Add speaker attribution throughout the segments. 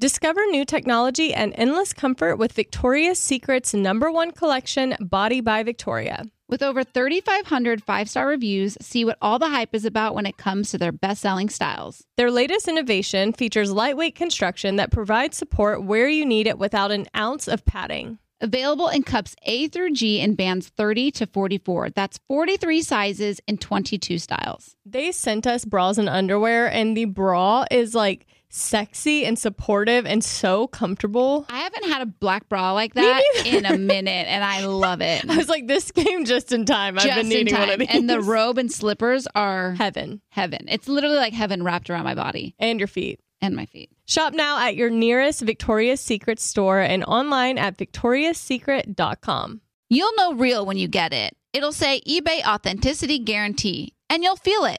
Speaker 1: Discover new technology and endless comfort with Victoria's Secret's number one collection, Body by Victoria.
Speaker 2: With over 3,500 five star reviews, see what all the hype is about when it comes to their best selling styles.
Speaker 1: Their latest innovation features lightweight construction that provides support where you need it without an ounce of padding.
Speaker 2: Available in cups A through G in bands 30 to 44. That's 43 sizes in 22 styles.
Speaker 1: They sent us bras and underwear, and the bra is like sexy and supportive and so comfortable.
Speaker 2: I haven't had a black bra like that in a minute, and I love it.
Speaker 1: I was like, this came just in time. I've been needing one of these.
Speaker 2: And the robe and slippers are
Speaker 1: heaven
Speaker 2: heaven. It's literally like heaven wrapped around my body
Speaker 1: and your feet.
Speaker 2: and my feet.
Speaker 1: Shop now at your nearest Victoria's Secret store and online at victoriassecret.com.
Speaker 2: You'll know real when you get it. It'll say eBay Authenticity Guarantee, and you'll feel it.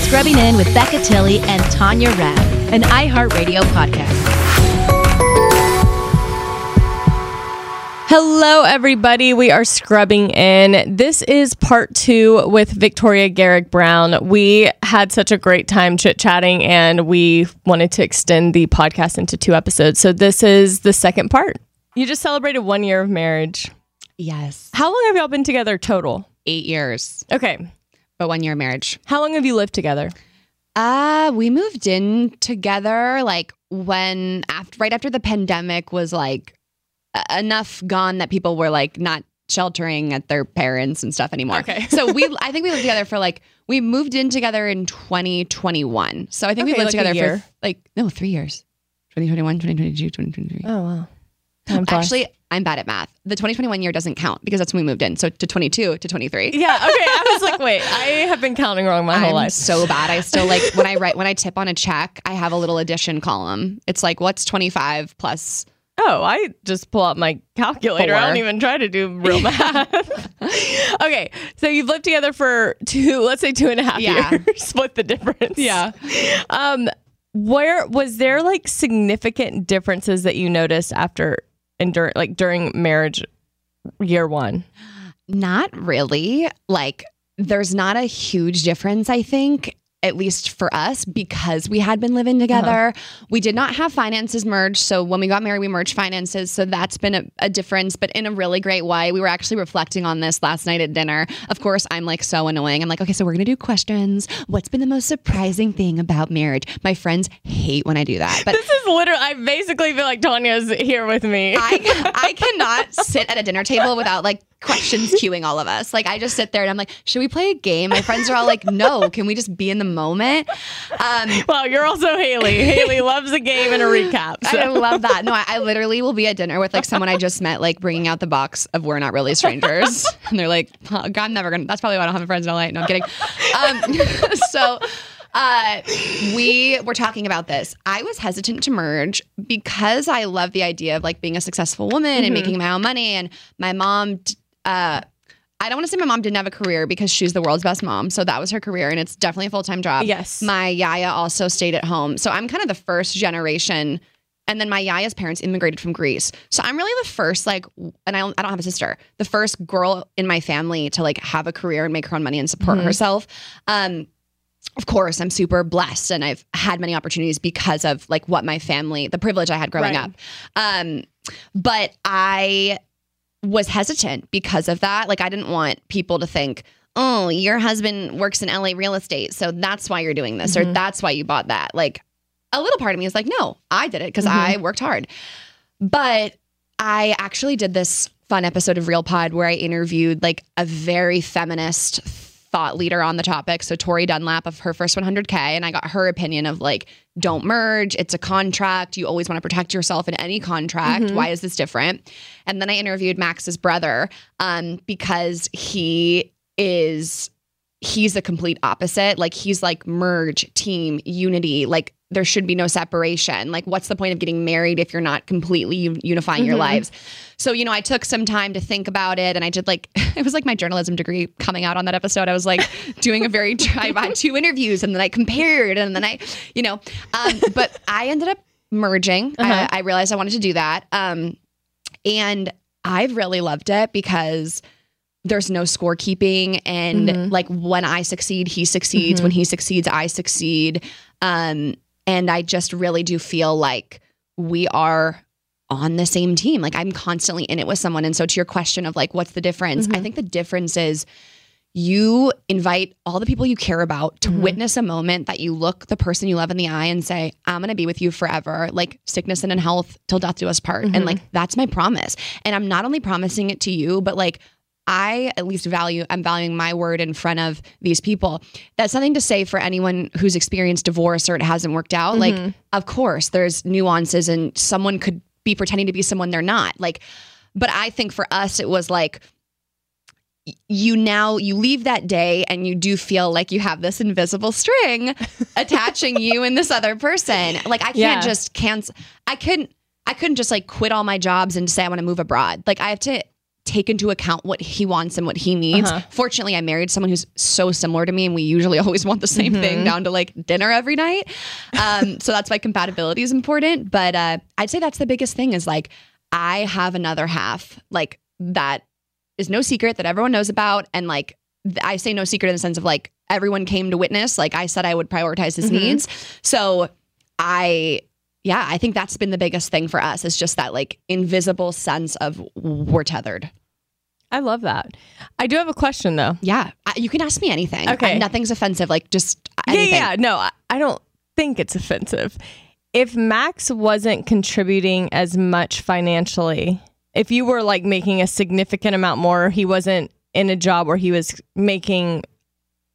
Speaker 3: Scrubbing In with Becca Tilley and Tanya Rad, an iHeartRadio podcast.
Speaker 1: Hello, everybody. We are scrubbing in. This is part two with Victoria Garrick Browne. We had such a great time chit chatting, and we wanted to extend the podcast into two episodes. So, this is the second part. You just celebrated one year of marriage.
Speaker 4: Yes.
Speaker 1: How long have y'all been together total?
Speaker 4: Eight years,
Speaker 1: Okay.
Speaker 4: But one year marriage.
Speaker 1: How long have you lived together?
Speaker 4: Uh, we moved in together like when after right after the pandemic was like enough gone that people were like not sheltering at their parents and stuff anymore.
Speaker 1: Okay.
Speaker 4: so we I think we lived together for like we moved in together in 2021. So I think
Speaker 1: Okay,
Speaker 4: we lived
Speaker 1: like
Speaker 4: together for like no, 3 years. 2021, 2022, 2023.
Speaker 1: Oh, wow.
Speaker 4: Actually, I'm bad at math. The 2021 year doesn't count because that's when we moved in. So to 22 to 23.
Speaker 1: yeah. Okay. I was like, wait, I have been counting wrong my whole
Speaker 4: I'm
Speaker 1: life.
Speaker 4: so bad. I still like when I write when I tip on a check, I have a little addition column. It's like what's 25 plus
Speaker 1: Oh, I just pull out my calculator. I don't even try to do real math. okay, so you've lived together for two, let's say two and a half
Speaker 4: Yeah.
Speaker 1: years. Split the difference. Yeah. Um, where was there like significant differences that you noticed after and during like during marriage year one?
Speaker 4: Not really. Like there's not a huge difference, I think. At least for us, because we had been living uh-huh. together. We did not have finances merged. So when we got married, we merged finances. So that's been a, a difference, but in a really great way. We were actually reflecting on this last night at dinner. Of course, I'm like so annoying. I'm like, okay, so we're going to do questions. What's been the most surprising thing about marriage? My friends hate when I do that. But
Speaker 1: This is literally. I basically feel like Tanya's here with me.
Speaker 4: I I cannot sit at a dinner table without like questions queuing all of us. Like I just sit there and I'm like, should we play a game? My friends are all like, no, can we just be in the moment? Um,
Speaker 1: well, you're also Hayley. Hayley loves a game and a recap.
Speaker 4: I love that. No, I, I literally will be at dinner with like someone I just met, like bringing out the box of "We're Not Really Strangers," and they're like, oh, "God, I'm never gonna." That's probably why I don't have friends in LA. No, I'm kidding. Um, so. Uh, we were talking about this. I was hesitant to merge because I love the idea of like being a successful woman and making my own money. And my mom, uh, I don't want to say my mom didn't have a career because she's the world's best mom. So that was her career and it's definitely a full time job.
Speaker 1: Yes.
Speaker 4: My Yaya also stayed at home. So I'm kind of the first generation. And then my Yaya's parents immigrated from Greece. So I'm really the first, like, and I don't, I don't have a sister, the first girl in my family to like have a career and make her own money and support herself. Um, of course, I'm super blessed and I've had many opportunities because of like what my family, the privilege I had growing
Speaker 1: Right.
Speaker 4: up. Um, but I was hesitant because of that. Like, I didn't want people to think, oh, your husband works in LA real estate. So that's why you're doing this, or mm-hmm. that's why you bought that. Like, a little part of me is like, no, I did it because mm-hmm. I worked hard. But I actually did this fun episode of Real Pod where I interviewed like a very feminist thought leader on the topic. So Tori Dunlap of her first 100K. And I got her opinion of like, don't merge. It's a contract. You always want to protect yourself in any contract. Why is this different? And then I interviewed Max's brother um, because he is he's the complete opposite. Like he's like merge, team, unity. Like there should be no separation. Like what's the point of getting married if you're not completely unifying your lives? So, you know, I took some time to think about it and I did like it was like my journalism degree coming out on that episode. I was like doing a very I had two interviews and then I compared and then I, you know, um, but I ended up merging. I, I realized I wanted to do that. Um, and I've really loved it because there's no scorekeeping and like when I succeed, he succeeds. When he succeeds, I succeed. Um, and I just really do feel like we are on the same team. Like I'm constantly in it with someone. And so to your question of like, what's the difference? I mm-hmm. think the difference is you invite all the people you care about to mm-hmm. witness a moment that you look the person you love in the eye and say, I'm going to be with you forever, like sickness and in health till death do us part. And mm-hmm. like, that's my promise. And I'm not only promising it to you, but like, I at least value, I'm valuing my word in front of these people. That's something to say for anyone who's experienced divorce or it hasn't worked out. Like, mm-hmm. of course, there's nuances and someone could be pretending to be someone they're not. Like, but I think for us, it was like, you now you leave that day and you do feel like you have this invisible string attaching you and this other person like i can't
Speaker 1: Yeah.
Speaker 4: just cancel i couldn't i couldn't just like quit all my jobs and say i want to move abroad like i have to take into account what he wants and what he needs. Fortunately i married someone who's so similar to me and we usually always want the same thing down to like dinner every night. Um, so that's why compatibility is important. But uh, i'd say that's the biggest thing is like i have another half like that is no secret that everyone knows about. And like I say no secret in the sense of like everyone came to witness. Like I said I would prioritize his needs. So I yeah I think that's been the biggest thing for us is just that like invisible sense of we're tethered
Speaker 1: I love that. I do have a question though.
Speaker 4: yeah you can ask me anything
Speaker 1: Okay.
Speaker 4: Nothing's offensive like just
Speaker 1: Yeah,
Speaker 4: anything
Speaker 1: yeah, no, I, I don't think it's offensive. If Max wasn't contributing as much financially, if you were like making a significant amount more, he wasn't in a job where he was making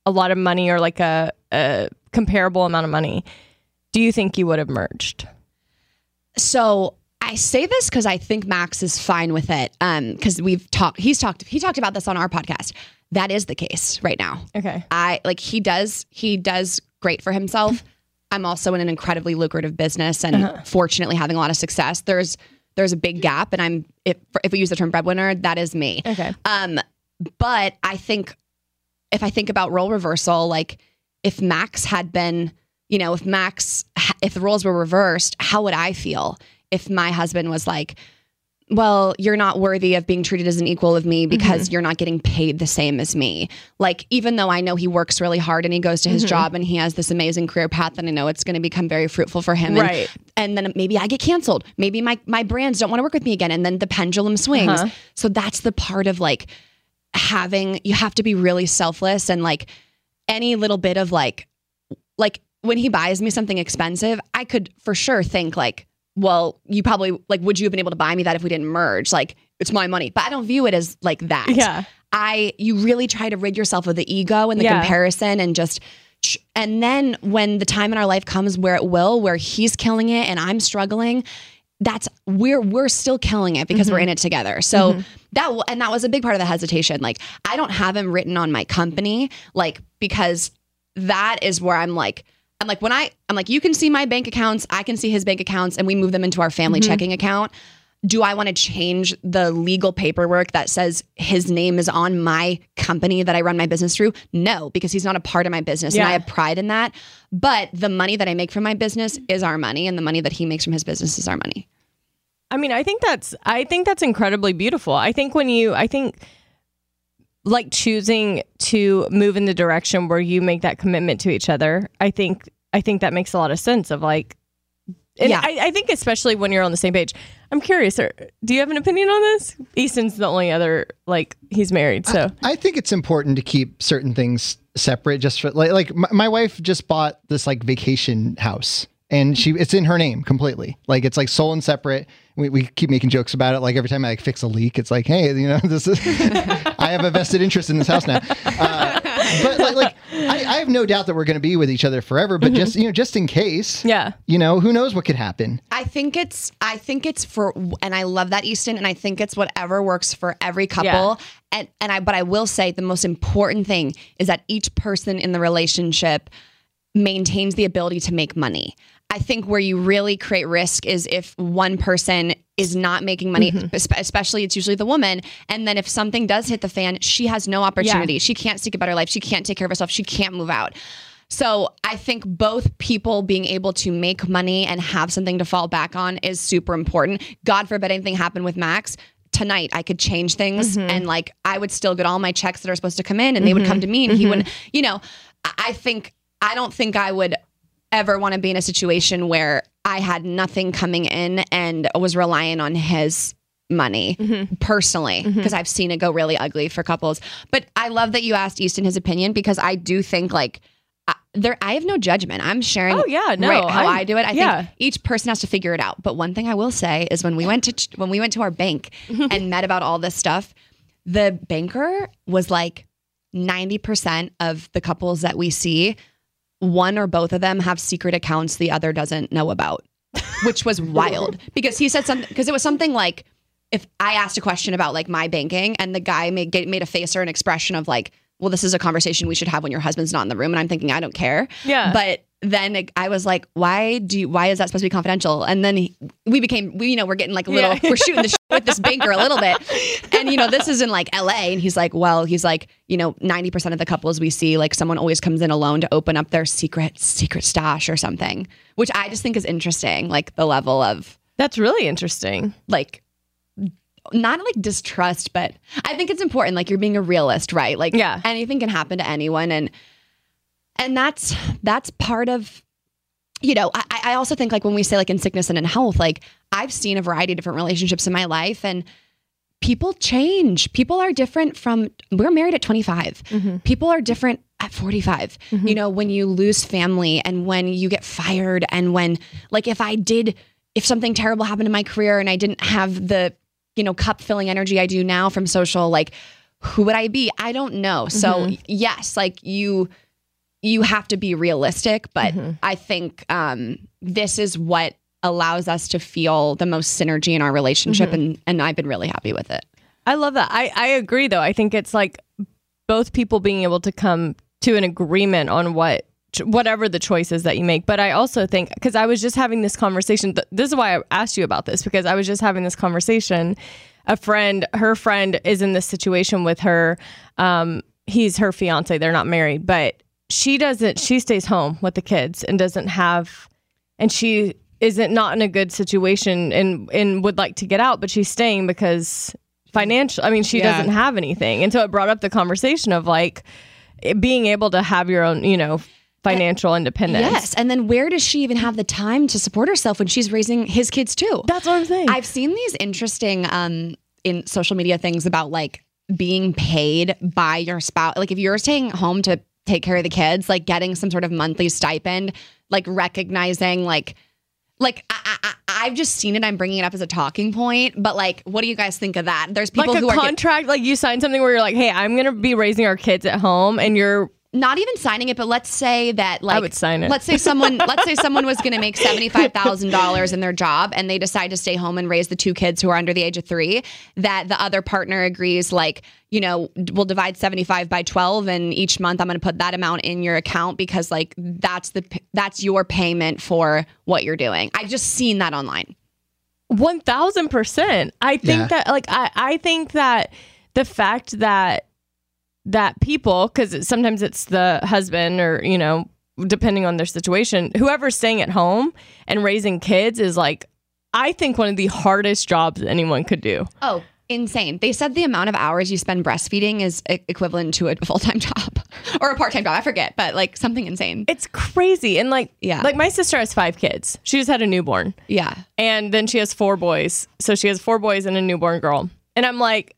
Speaker 1: a lot of money or like a, a comparable amount of money, do you think you would have merged?
Speaker 4: So I say this because I think Max is fine with it. Um, because we've talked, he's talked, he talked about this on our podcast. That is the case right now.
Speaker 1: Okay.
Speaker 4: I like he does he does great for himself. I'm also in an incredibly lucrative business and fortunately having a lot of success. There's there's a big gap, and I'm if if we use the term breadwinner, that is me.
Speaker 1: Okay.
Speaker 4: Um, but I think if I think about role reversal, like if Max had been, you know, if Max, if the roles were reversed, how would I feel if my husband was like, well, you're not worthy of being treated as an equal of me because mm-hmm. you're not getting paid the same as me. Like, even though I know he works really hard and he goes to his mm-hmm. job and he has this amazing career path and I know it's going to become very fruitful for him. And-
Speaker 1: Right.
Speaker 4: And, then maybe I get canceled. Maybe my, my brands don't want to work with me again. And then the pendulum swings. Uh-huh. So that's the part of like having, you have to be really selfless and like any little bit of like, like when he buys me something expensive, I could for sure think like, well, you probably like, would you have been able to buy me that if we didn't merge? Like, it's my money, but I don't view it as like that.
Speaker 1: Yeah.
Speaker 4: I, you really try to rid yourself of the ego and the
Speaker 1: Yeah.
Speaker 4: comparison and just, and then when the time in our life comes where it will, where he's killing it and I'm struggling, that's we're we're still killing it because we're mm-hmm. in it together. So mm-hmm. that and that was a big part of the hesitation. Like I don't have him written on my company, like because that is where I'm like I'm like when I I'm like you can see my bank accounts, I can see his bank accounts, and we move them into our family mm-hmm. checking account. Do I want to change the legal paperwork that says his name is on my company that I run my business through? No, because he's not a part of my business, and I have pride in that. But the money that I make from my business is our money, and the money that he makes from his business is our money.
Speaker 1: I mean, I think that's I think that's incredibly beautiful. I think when you I think like choosing to move in the direction where you make that commitment to each other, I think I think that makes a lot of sense of like and
Speaker 4: Yeah.
Speaker 1: I, I think especially when you're on the same page. I'm curious, are, do you have an opinion on this? Easton's the only other like he's married, so
Speaker 5: I think it's important to keep certain things separate. Just for like, like my, my wife just bought this like vacation house, and she it's in her name completely. Like it's like sole and separate. We, we keep making jokes about it. Like every time I like fix a leak, it's like, hey, you know, this is I have a vested interest in this house now. Uh, but like, like I, I have no doubt that we're going to be with each other forever. But just you know, just in case,
Speaker 1: Yeah.
Speaker 5: you know, who knows what could happen.
Speaker 4: I think it's I think it's for and I love that Easton and I think it's whatever works for every couple.
Speaker 1: Yeah.
Speaker 4: And and I but I will say the most important thing is that each person in the relationship maintains the ability to make money. I think where you really create risk is if one person is not making money, mm-hmm. espe- especially it's usually the woman. And then if something does hit the fan, she has no opportunity. She can't seek a better life. She can't take care of herself. She can't move out. So I think both people being able to make money and have something to fall back on is super important. God forbid anything happened with Max. Tonight I could change things mm-hmm. and like I would still get all my checks that are supposed to come in and they would come mm-hmm. to me and he wouldn't, you know, I think I don't think I would ever want to be in a situation where I had nothing coming in and was relying on his money mm-hmm. personally mm-hmm. because I've seen it go really ugly for couples. But I love that you asked Easton his opinion because I do think like I, there I have no judgment. I'm sharing
Speaker 1: Oh, yeah, no,
Speaker 4: right, how
Speaker 1: I'm-
Speaker 4: I do it. I
Speaker 1: yeah.
Speaker 4: think each person has to figure it out. But one thing I will say is when we went to when we went to our bank mm-hmm. and met about all this stuff, the banker was like 90% of the couples that we see, one or both of them have secret accounts the other doesn't know about, which was wild because he said something because it was something like if I asked a question about like my banking and the guy made made a face or an expression of like, well, this is a conversation we should have when your husband's not in the room, and I'm thinking I don't care.
Speaker 1: Yeah.
Speaker 4: But then it- I was like, why do you, why is that supposed to be confidential? And then he, we became we you know we're getting like a little
Speaker 1: Yeah.
Speaker 4: we're shooting the shit with this banker a little bit, and you know this is in like L.A. and he's like, well, he's like, you know, ninety percent of the couples we see like someone always comes in alone to open up their secret secret stash or something, which I just think is interesting, like the level of
Speaker 1: That's really interesting.
Speaker 4: like not like distrust, but I think it's important. Like you're being a realist, right? Like
Speaker 1: Yeah.
Speaker 4: anything can happen to anyone, and and that's that's part of. You know, I, I also think like when we say like in sickness and in health, like I've seen a variety of different relationships in my life, and people change. People are different from. We're married at 25. Mm-hmm. People are different at 45. Mm-hmm. You know, when you lose family and when you get fired, and when like if I did, if something terrible happened in my career and I didn't have the you know cup filling energy I do now from social, like who would I be? I don't know. So mm-hmm. yes, like you you have to be realistic, but I think um, this is what allows us to feel the most synergy in our relationship, and and I've been really happy with it.
Speaker 1: I love that. I, I agree though. I think it's like both people being able to come to an agreement on what whatever the choices that you make. But I also think because I was just having this conversation. th- This is why I asked you about this because I was just having this conversation. A friend, her friend, is in this situation with her. Um, he's her fiance. They're not married, but she doesn't. She stays home with the kids and doesn't have, and she isn't not in a good situation and and would like to get out, but she's staying because financial. I mean, she
Speaker 4: Yeah.
Speaker 1: doesn't have anything, and so it brought up the conversation of like being able to have your own, you know, financial independence.
Speaker 4: Yes, and then where does she even have the time to support herself when she's raising his kids too?
Speaker 1: that's what I'm saying.
Speaker 4: I've seen these interesting um in social media things about like being paid by your spouse. Like if you're staying home to take care of the kids, like getting some sort of monthly stipend, like recognizing like like I, I've just seen it. I'm bringing it up as a talking point, but like, what do you guys think of that? There's people
Speaker 1: like a
Speaker 4: who are get-
Speaker 1: contract, like you sign something where you're like, "Hey, I'm gonna be raising our kids at home," and you're
Speaker 4: not even signing it, but let's say that like I
Speaker 1: would sign it.
Speaker 4: Let's say someone let's say someone was going to make seventy five thousand dollars in their job, and they decide to stay home and raise the two kids who are under the age of three. That the other partner agrees, like you know, we'll divide seventy five by twelve, and each month I'm going to put that amount in your account because like that's the that's your payment for what you're doing. I've just seen that online.
Speaker 1: One thousand percent. I think
Speaker 5: Yeah.
Speaker 1: that like I, I think that the fact that that people because sometimes it's the husband or you know depending on their situation whoever's staying at home and raising kids is like I think one of the hardest jobs anyone could do.
Speaker 4: Oh, insane. They said the amount of hours you spend breastfeeding is equivalent to a full time job or a part time job. I forget, but like something insane.
Speaker 1: It's crazy and like
Speaker 4: Yeah.
Speaker 1: like my sister has five kids. She just had a newborn.
Speaker 4: Yeah.
Speaker 1: and then she has four boys. So she has four boys and a newborn girl. And I'm like,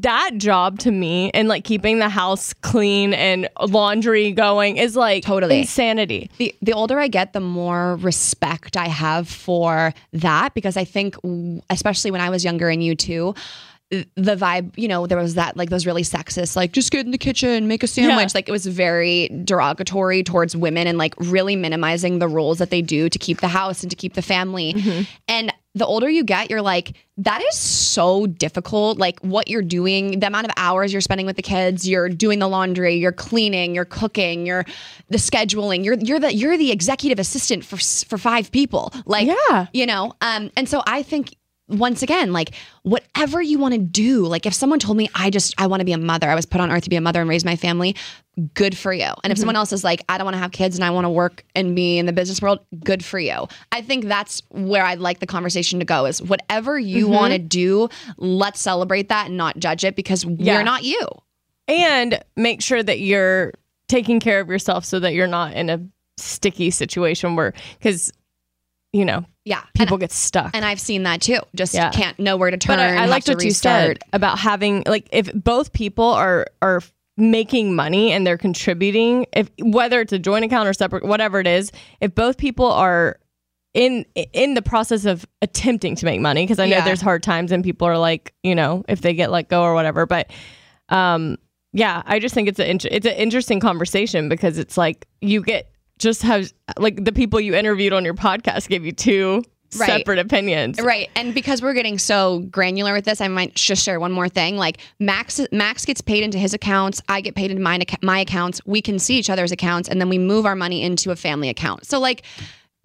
Speaker 1: that job to me and like keeping the house clean and laundry going is like
Speaker 4: Totally.
Speaker 1: insanity.
Speaker 4: the the older I get, the more respect I have for that because I think, especially when I was younger and you too, the vibe, you know, there was that like those really sexist, like just get in the kitchen, make a sandwich.
Speaker 1: Yeah.
Speaker 4: Like it was very derogatory towards women and like really minimizing the roles that they do to keep the house and to keep the family. Mm-hmm. And the older you get, you're like, that is so difficult. Like what you're doing, the amount of hours you're spending with the kids, you're doing the laundry, you're cleaning, you're cooking, you're the scheduling, you're you're the you're the executive assistant for for five people. Like
Speaker 1: Yeah.
Speaker 4: you know, um, and so I think once again, like whatever you want to do, like if someone told me I just I want to be a mother, I was put on earth to be a mother and raise my family, good for you. And if mm-hmm. someone else is like, I don't want to have kids and I want to work and be in the business world, good for you. I think that's where I'd like the conversation to go is whatever you mm-hmm. want to do, let's celebrate that and not judge it because
Speaker 1: Yeah.
Speaker 4: we're not you.
Speaker 1: And make sure that you're taking care of yourself so that you're not in a sticky situation where cuz you know,
Speaker 4: Yeah. And-
Speaker 1: people get stuck.
Speaker 4: and I've seen that too. Just
Speaker 1: Yeah.
Speaker 4: can't know where to turn.
Speaker 1: But I, I liked
Speaker 4: to
Speaker 1: what you said
Speaker 4: restart.
Speaker 1: about having like if both people are are making money and they're contributing, if whether it's a joint account or separate, whatever it is, if both people are in in the process of attempting to make money, because I know
Speaker 4: Yeah.
Speaker 1: there's hard times and people are like, you know, if they get let go or whatever, but um yeah, I just think it's an it's an interesting conversation because it's like you get just have like the people you interviewed on your podcast gave you two
Speaker 4: Right.
Speaker 1: separate opinions.
Speaker 4: Right. And because we're getting so granular with this, I might just share one more thing. Like Max Max gets paid into his accounts, I get paid into my my accounts. We can see each other's accounts and then we move our money into a family account. So like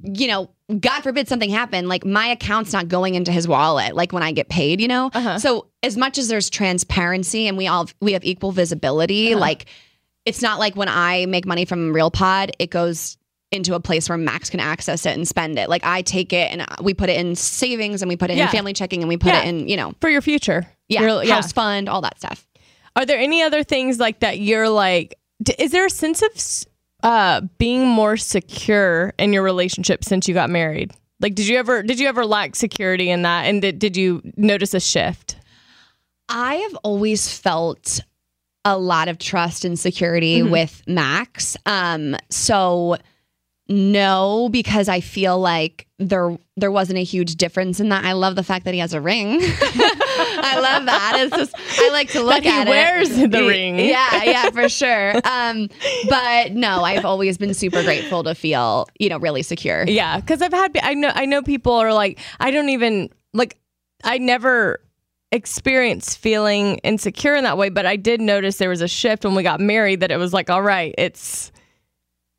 Speaker 4: you know, God forbid something happen, like my account's not going into his wallet like when I get paid, you know? Uh-huh. So as much as there's transparency and we all we have equal visibility, uh-huh. like it's not like when I make money from Real Pod, it goes into a place where Max can access it and spend it. Like I take it and we put it in savings and we put it
Speaker 1: Yeah.
Speaker 4: in family checking and we put
Speaker 1: Yeah.
Speaker 4: it in, you know,
Speaker 1: For your future.
Speaker 4: yeah,
Speaker 1: Your- yeah.
Speaker 4: house fund, all that stuff.
Speaker 1: Are there any other things like that you're like, d- is there a sense of uh, being more secure in your relationship since you got married? Like, did you ever, did you ever lack security in that? And did, did you notice a shift?
Speaker 4: I have always felt a lot of trust and security with Max. Um, so no, because I feel like there there wasn't a huge difference in that. I love the fact that he has a ring. I love that. It's just I like to look
Speaker 1: That he
Speaker 4: at
Speaker 1: wears
Speaker 4: it.
Speaker 1: the ring.
Speaker 4: Yeah, yeah, for sure. Um, but no, I've always been super grateful to feel, you know, really secure.
Speaker 1: Yeah. Cause I've had, I know, I know people are like, I don't even, like, I never experienced feeling insecure in that way, but I did notice there was a shift when we got married that it was like, all right, it's,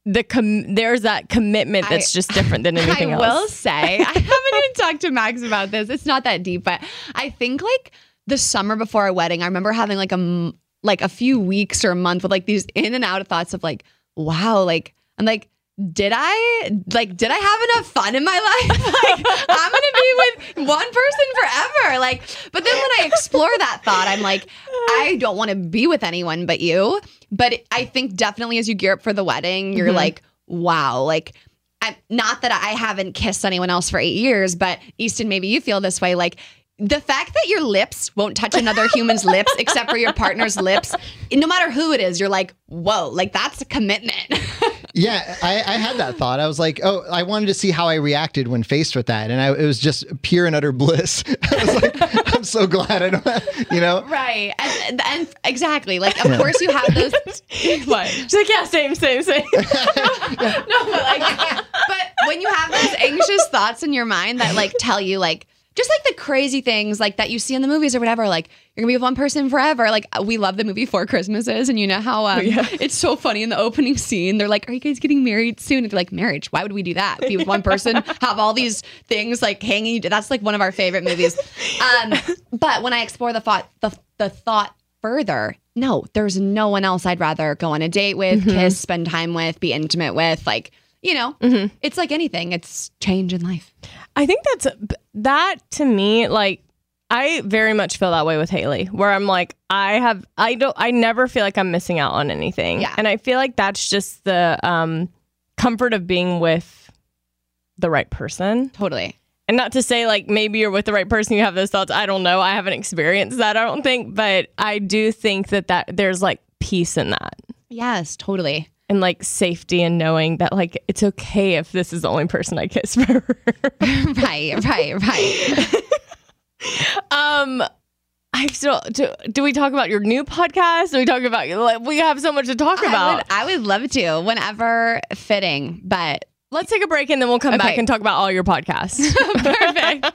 Speaker 1: the com- there's that commitment that's
Speaker 4: I-
Speaker 1: just different than anything
Speaker 4: I
Speaker 1: else.
Speaker 4: I will say, I haven't even talked to Max about this. It's not that deep, but I think like the summer before our wedding, I remember having like a like a few weeks or a month with like these in and out of thoughts of like, wow, like I'm like. Did I like? Did I have enough fun in my life? Like, I'm gonna be with one person forever. Like, but then when I explore that thought, I'm like, I don't want to be with anyone but you. But I think definitely as you gear up for the wedding, you're mm-hmm. like, wow, like I'm, not that I haven't kissed anyone else for eight years, but Easton, maybe you feel this way. Like the fact that your lips won't touch another human's lips except for your partner's lips, no matter who it is, you're like, whoa, like that's a commitment.
Speaker 5: Yeah, I, I had that thought. I was like, oh, I wanted to see how I reacted when faced with that, and I, it was just pure and utter bliss. I was like, I'm so glad I don't, have, you know.
Speaker 4: right. And, and exactly. Like, of course, you have those. what?
Speaker 1: She's like, yeah, same, same, same.
Speaker 4: No, but like, but when you have those anxious thoughts in your mind that like tell you like just like the crazy things like that you see in the movies or whatever, like you're gonna be with one person forever. Like we love the movie Four Christmases, and you know how um, it's so funny in the opening scene. They're like, "Are you guys getting married soon?" And they're like, "Marriage? Why would we do that? Be with one person, have all these things like hanging." That's like one of our favorite movies. Um, but when I explore the thought, the the thought further, no, there's no one else I'd rather go on a date with, kiss, spend time with, be intimate with. Like, you know, it's like anything. It's change in life.
Speaker 1: I think that's that to me, like, I very much feel that way with Hayley, where I'm like, I have, I don't, I never feel like I'm missing out on anything.
Speaker 4: Yeah.
Speaker 1: And I feel like that's just the um, comfort of being with the right person.
Speaker 4: Totally.
Speaker 1: and not to say like maybe you're with the right person, you have those thoughts. I don't know. I haven't experienced that. I don't think, but I do think that that there's like peace in that
Speaker 4: Yes, totally.
Speaker 1: And like safety and knowing that like it's okay if this is the only person I kiss forever.
Speaker 4: right, right, right.
Speaker 1: um. I still do, do. we talk about your new podcast? Do we talk about like we have so much to talk
Speaker 4: I
Speaker 1: about?
Speaker 4: would, I would love to whenever fitting, but
Speaker 1: Let's take a break and then we'll come back and talk about all your podcasts. Perfect.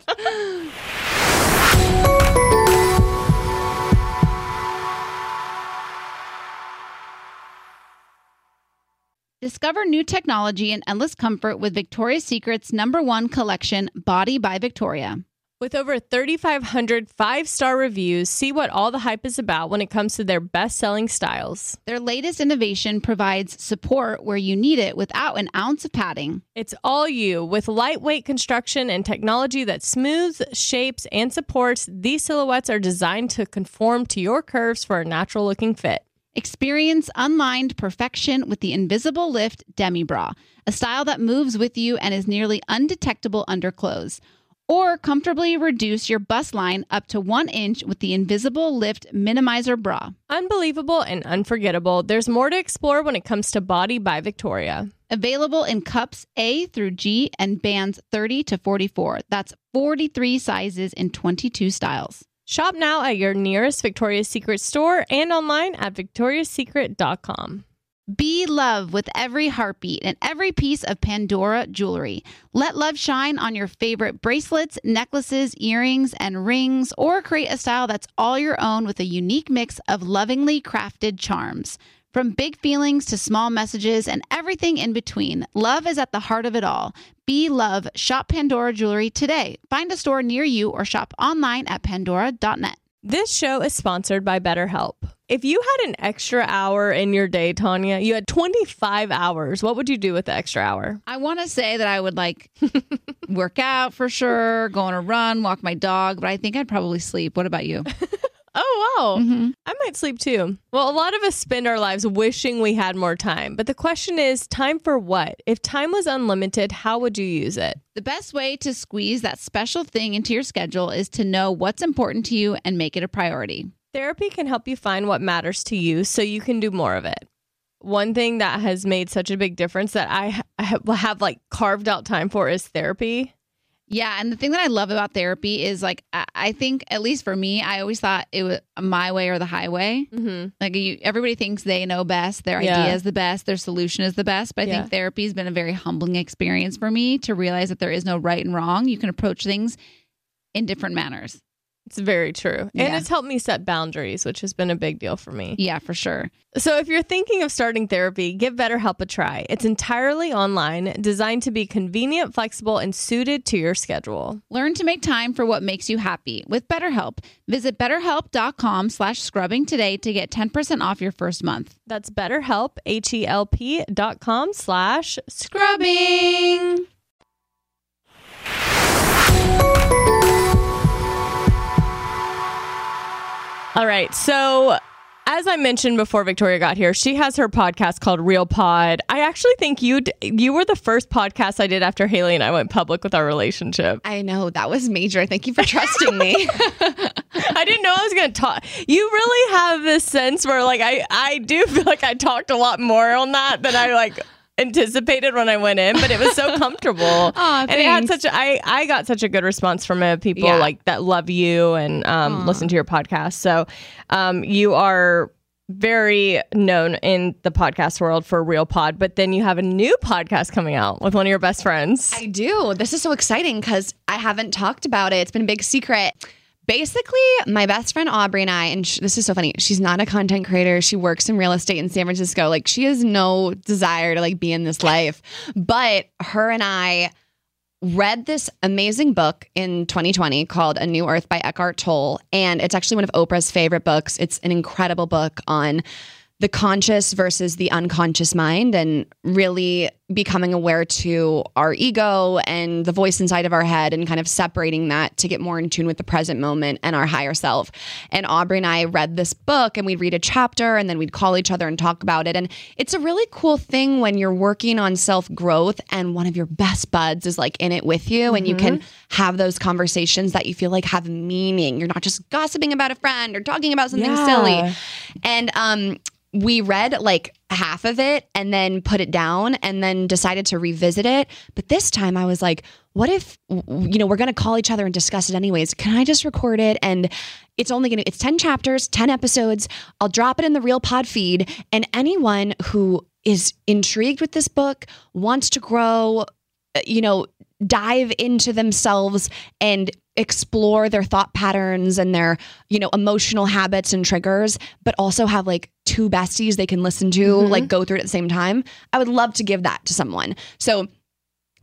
Speaker 2: Discover new technology and endless comfort with Victoria's Secret's number one collection, Body by Victoria.
Speaker 1: With over 3,500 five star reviews, see what all the hype is about when it comes to their best selling styles.
Speaker 2: Their latest innovation provides support where you need it without an ounce of padding.
Speaker 1: It's all you with lightweight construction and technology that smooths, shapes, and supports. These silhouettes are designed to conform to your curves for a natural looking fit.
Speaker 2: Experience unlined perfection with the Invisible Lift Demi Bra, a style that moves with you and is nearly undetectable under clothes. Or comfortably reduce your bust line up to one inch with the Invisible Lift Minimizer Bra.
Speaker 1: Unbelievable and unforgettable. There's more to explore when it comes to Body by Victoria.
Speaker 2: Available in cups A through G and bands 30 to 44. That's 43 sizes in 22 styles.
Speaker 1: Shop now at your nearest Victoria's Secret store and online at victoriassecret.com.
Speaker 2: Be love with every heartbeat and every piece of Pandora jewelry. Let love shine on your favorite bracelets, necklaces, earrings, and rings, or create a style that's all your own with a unique mix of lovingly crafted charms. From big feelings to small messages and everything in between, love is at the heart of it all. Be love. Shop Pandora jewelry today. Find a store near you or shop online at pandora.net.
Speaker 1: This show is sponsored by BetterHelp. If you had an extra hour in your day, Tanya, you had 25 hours, what would you do with the extra hour?
Speaker 2: I want to say that I would like work out for sure, go on a run, walk my dog, but I think I'd probably sleep. What about you?
Speaker 1: Oh, wow.
Speaker 2: Mm-hmm.
Speaker 1: I might sleep too. Well, a lot of us spend our lives wishing we had more time. But the question is time for what? If time was unlimited, how would you use it?
Speaker 2: The best way to squeeze that special thing into your schedule is to know what's important to you and make it a priority.
Speaker 1: Therapy can help you find what matters to you so you can do more of it. One thing that has made such a big difference that I have like carved out time for is therapy.
Speaker 2: Yeah, and the thing that I love about therapy is like I, I think at least for me, I always thought it was my way or the highway.
Speaker 1: Mm-hmm.
Speaker 2: Like you, everybody thinks they know best, their
Speaker 1: Yeah.
Speaker 2: idea is the best, their solution is the best. But I
Speaker 1: Yeah.
Speaker 2: think therapy has been a very humbling experience for me to realize that there is no right and wrong. You can approach things in different manners.
Speaker 1: It's very true. And
Speaker 2: Yeah.
Speaker 1: it's helped me set boundaries, which has been a big deal for me.
Speaker 2: Yeah, for sure.
Speaker 1: So, if you're thinking of starting therapy, give BetterHelp a try. It's entirely online, designed to be convenient, flexible, and suited to your schedule.
Speaker 2: Learn to make time for what makes you happy with BetterHelp. Visit betterhelp.com slash scrubbing today to get 10% off your first month.
Speaker 1: That's BetterHelp, H-E-L-P dot com slash scrubbing. All right, so as I mentioned before Victoria got here, she has her podcast called Real Pod. I actually think you you were the first podcast I did after Hayley and I went public with our relationship.
Speaker 4: I know that was major. Thank you for trusting me.
Speaker 1: I didn't know I was going to talk. You really have this sense where like I I do feel like I talked a lot more on that than I like anticipated when I went in, but it was so comfortable.
Speaker 4: Aw,
Speaker 1: and it had such a, I I got such a good response from it. People
Speaker 4: Yeah.
Speaker 1: like that love you and um listen to your podcast. So um you are very known in the podcast world for Real Pod, but then you have a new podcast coming out with one of your best friends.
Speaker 4: I do. This is so exciting because I haven't talked about it. It's been a big secret. Basically, my best friend Aubrey and I, and sh- this is so funny. She's not a content creator. She works in real estate in San Francisco. Like she has no desire to like be in this life. But her and I read this amazing book in 2020 called A New Earth by Eckhart Tolle, and it's actually one of Oprah's favorite books. It's an incredible book on the conscious versus the unconscious mind and really becoming aware to our ego and the voice inside of our head and kind of separating that to get more in tune with the present moment and our higher self. And Aubrey and I read this book and we'd read a chapter and then we'd call each other and talk about it. And it's a really cool thing when you're working on self growth and one of your best buds is like in it with you and you can have those conversations that you feel like have meaning. You're not just gossiping about a friend or talking about something
Speaker 1: Yeah.
Speaker 4: silly. And um we read like half of it and then put it down and then decided to revisit it. But this time I was like, what if, you know, we're going to call each other and discuss it anyways? Can I just record it? And it's only going to, it's 10 chapters, 10 episodes. I'll drop it in the real pod feed. And anyone who is intrigued with this book, wants to grow, uh, you know, dive into themselves and explore their thought patterns and their, you know, emotional habits and triggers, but also have like two besties they can listen to, mm-hmm. like go through it at the same time. I would love to give that to someone. So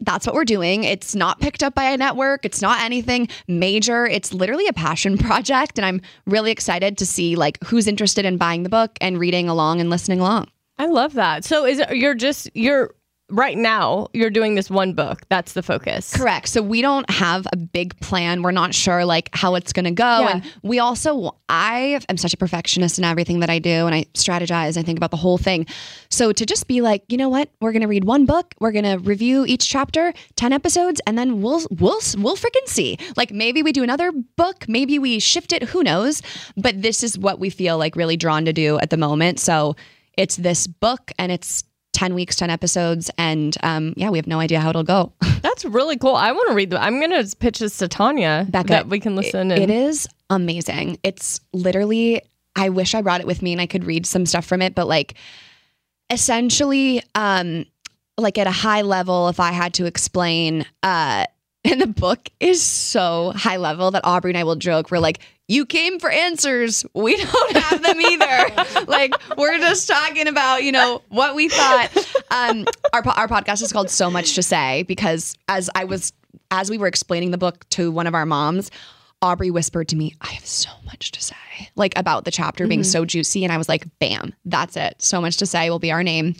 Speaker 4: that's what we're doing. It's not picked up by a network. It's not anything major. It's literally a passion project and I'm really excited to see like who's interested in buying the book and reading along and listening along.
Speaker 1: I love that. So is it you're just you're right now you're doing this one book. That's the focus.
Speaker 4: Correct. So we don't have a big plan. We're not sure like how it's going to go.
Speaker 1: Yeah.
Speaker 4: And we also, I am such a perfectionist in everything that I do and I strategize. I think about the whole thing. So to just be like, you know what? We're going to read one book. We're going to review each chapter, 10 episodes, and then we'll, we'll, we'll freaking see. Like maybe we do another book. Maybe we shift it. Who knows? But this is what we feel like really drawn to do at the moment. So it's this book and it's 10 weeks, 10 episodes. And um, yeah, we have no idea how it'll go.
Speaker 1: That's really cool. I want to read the I'm gonna pitch this to Tanya
Speaker 4: Becca,
Speaker 1: that we can listen
Speaker 4: It-
Speaker 1: and
Speaker 4: it is amazing. It's literally, I wish I brought it with me and I could read some stuff from it, but like essentially, um, like at a high level, if I had to explain, uh, and the book is so high level that Aubrey and I will joke. We're like, you came for answers. We don't have them either. like, we're just talking about, you know, what we thought. Um, our, our podcast is called So Much to Say because as I was, as we were explaining the book to one of our moms, Aubrey whispered to me, I have so much to say, like about the chapter being so juicy. And I was like, bam, that's it. So much to say will be our name.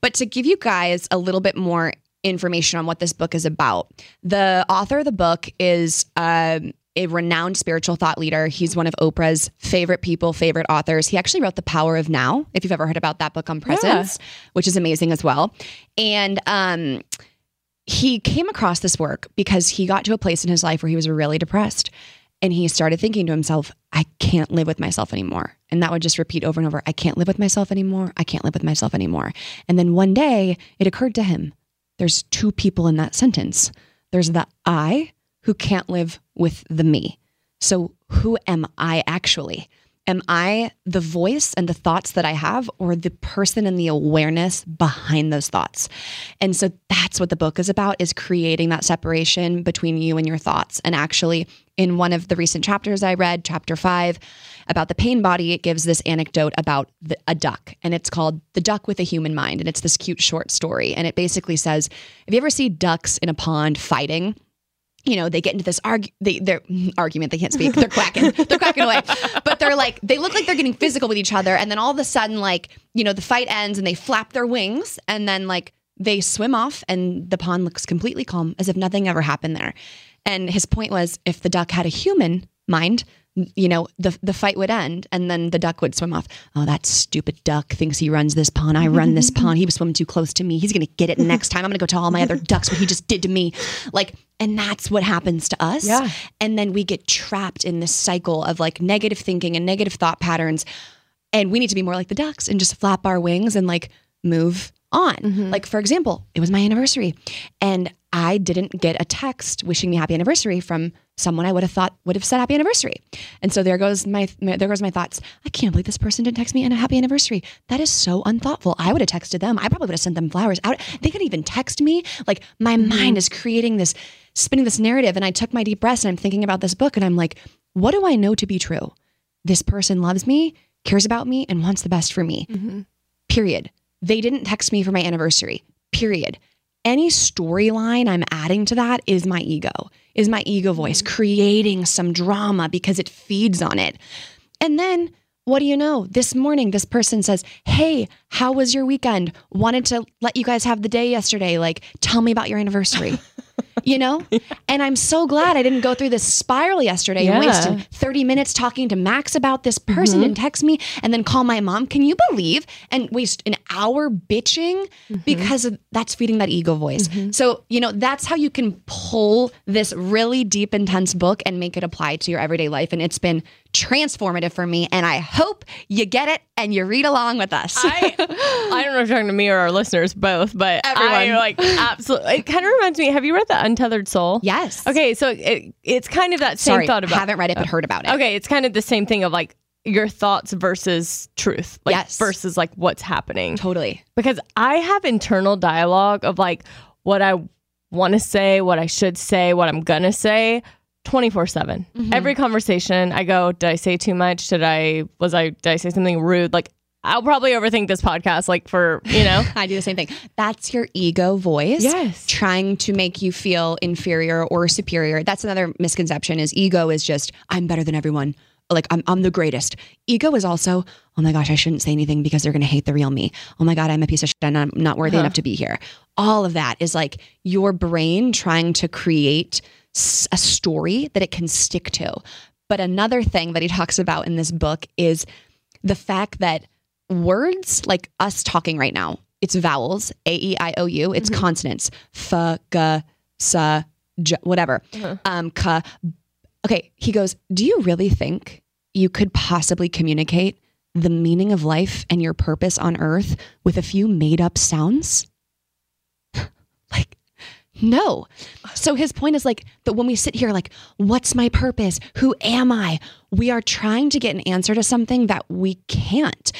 Speaker 4: But to give you guys a little bit more information on what this book is about, the author of the book is um, a renowned spiritual thought leader. He's one of Oprah's favorite people, favorite authors. He actually wrote The Power of Now, if you've ever heard about that book on presence, which is amazing as well. And um, he came across this work because he got to a place in his life where he was really depressed. And he started thinking to himself, I can't live with myself anymore. And that would just repeat over and over I can't live with myself anymore. I can't live with myself anymore. And then one day it occurred to him there's two people in that sentence there's the I who can't live with the me. So who am I actually? Am I the voice and the thoughts that I have, or the person and the awareness behind those thoughts? And so that's what the book is about: is creating that separation between you and your thoughts. And actually, in one of the recent chapters I read, chapter five, about the pain body, it gives this anecdote about the, a duck, and it's called "The Duck with a Human Mind," and it's this cute short story. And it basically says, "Have you ever seen ducks in a pond fighting?" you know, they get into this argu- they, their argument. They can't speak. They're quacking. They're quacking away. But they're like, they look like they're getting physical with each other. And then all of a sudden, like, you know, the fight ends and they flap their wings and then like they swim off and the pond looks completely calm as if nothing ever happened there. And his point was if the duck had a human mind, you know, the the fight would end and then the duck would swim off. Oh, that stupid duck thinks he runs this pond. I run this pond. He was swimming too close to me. He's gonna get it next time. I'm gonna go tell all my other ducks what he just did to me. Like, and that's what happens to us.
Speaker 1: Yeah.
Speaker 4: And then we get trapped in this cycle of like negative thinking and negative thought patterns. And we need to be more like the ducks and just flap our wings and like move on. Mm-hmm. Like, for example, it was my anniversary and I didn't get a text wishing me happy anniversary from someone I would have thought would have said happy anniversary. And so there goes my, my there goes my thoughts. I can't believe this person didn't text me and a happy anniversary. That is so unthoughtful. I would have texted them. I probably would have sent them flowers. Would, they couldn't even text me. Like my mm-hmm. mind is creating this spinning this narrative and I took my deep breaths and I'm thinking about this book and I'm like, what do I know to be true? This person loves me, cares about me and wants the best for me. Mm-hmm. Period. They didn't text me for my anniversary. Period. Any storyline I'm adding to that is my ego, is my ego voice mm. creating some drama because it feeds on it. And then what do you know? This morning, this person says, Hey, how was your weekend? Wanted to let you guys have the day yesterday. Like, tell me about your anniversary. you know? And I'm so glad I didn't go through this spiral yesterday and
Speaker 1: Yeah. Mm-hmm.
Speaker 4: wasted 30 minutes talking to Max about this person and text me and then call my mom. Can you believe? And waste an hour bitching
Speaker 1: Mm-hmm.
Speaker 4: because of, that's feeding that ego voice. So, you know, that's how you can pull this really deep, intense book and make it apply to your everyday life. And it's been transformative for me. And I hope you get it and you read along with us.
Speaker 1: I, I don't know if you're talking to me or our listeners both, but I
Speaker 4: Everyone.
Speaker 1: like absolutely. It kind of reminds me. Have you read the Untethered Soul?
Speaker 4: yes.
Speaker 1: Okay, so it, it's kind of that same
Speaker 4: Sorry,
Speaker 1: thought about.
Speaker 4: haven't read it, but oh. heard about it.
Speaker 1: Okay, it's kind of the same thing of like your thoughts versus truth, like
Speaker 4: Yes.
Speaker 1: versus like what's happening.
Speaker 4: Totally.
Speaker 1: Because I have internal dialogue of like what I want to say, what I should say, what I'm gonna say. 24 7
Speaker 4: Mm-hmm.
Speaker 1: every conversation i go did i say too much did i was i did i say something rude like i'll probably overthink this podcast like for you know
Speaker 4: I do the same thing. That's your ego voice.
Speaker 1: Yes.
Speaker 4: Trying to make you feel inferior or superior. That's another misconception is ego is just, I'm better than everyone. Like I'm, I'm the greatest. Ego is also, oh my gosh, I shouldn't say anything because they're going to hate the real me. Oh my God, I'm a piece of shit and I'm not worthy enough to be here. All of that is like your brain trying to create a story that it can stick to. But another thing that he talks about in this book is the fact that words like us talking right now, it's vowels, A E I O U, it's consonants, f, g, j, whatever. Um, k. Okay, he goes, Do you really think you could possibly communicate the meaning of life and your purpose on earth with a few made up sounds? like, no. So his point is like that when we sit here, like, what's my purpose? Who am I? We are trying to get an answer to something that we can't,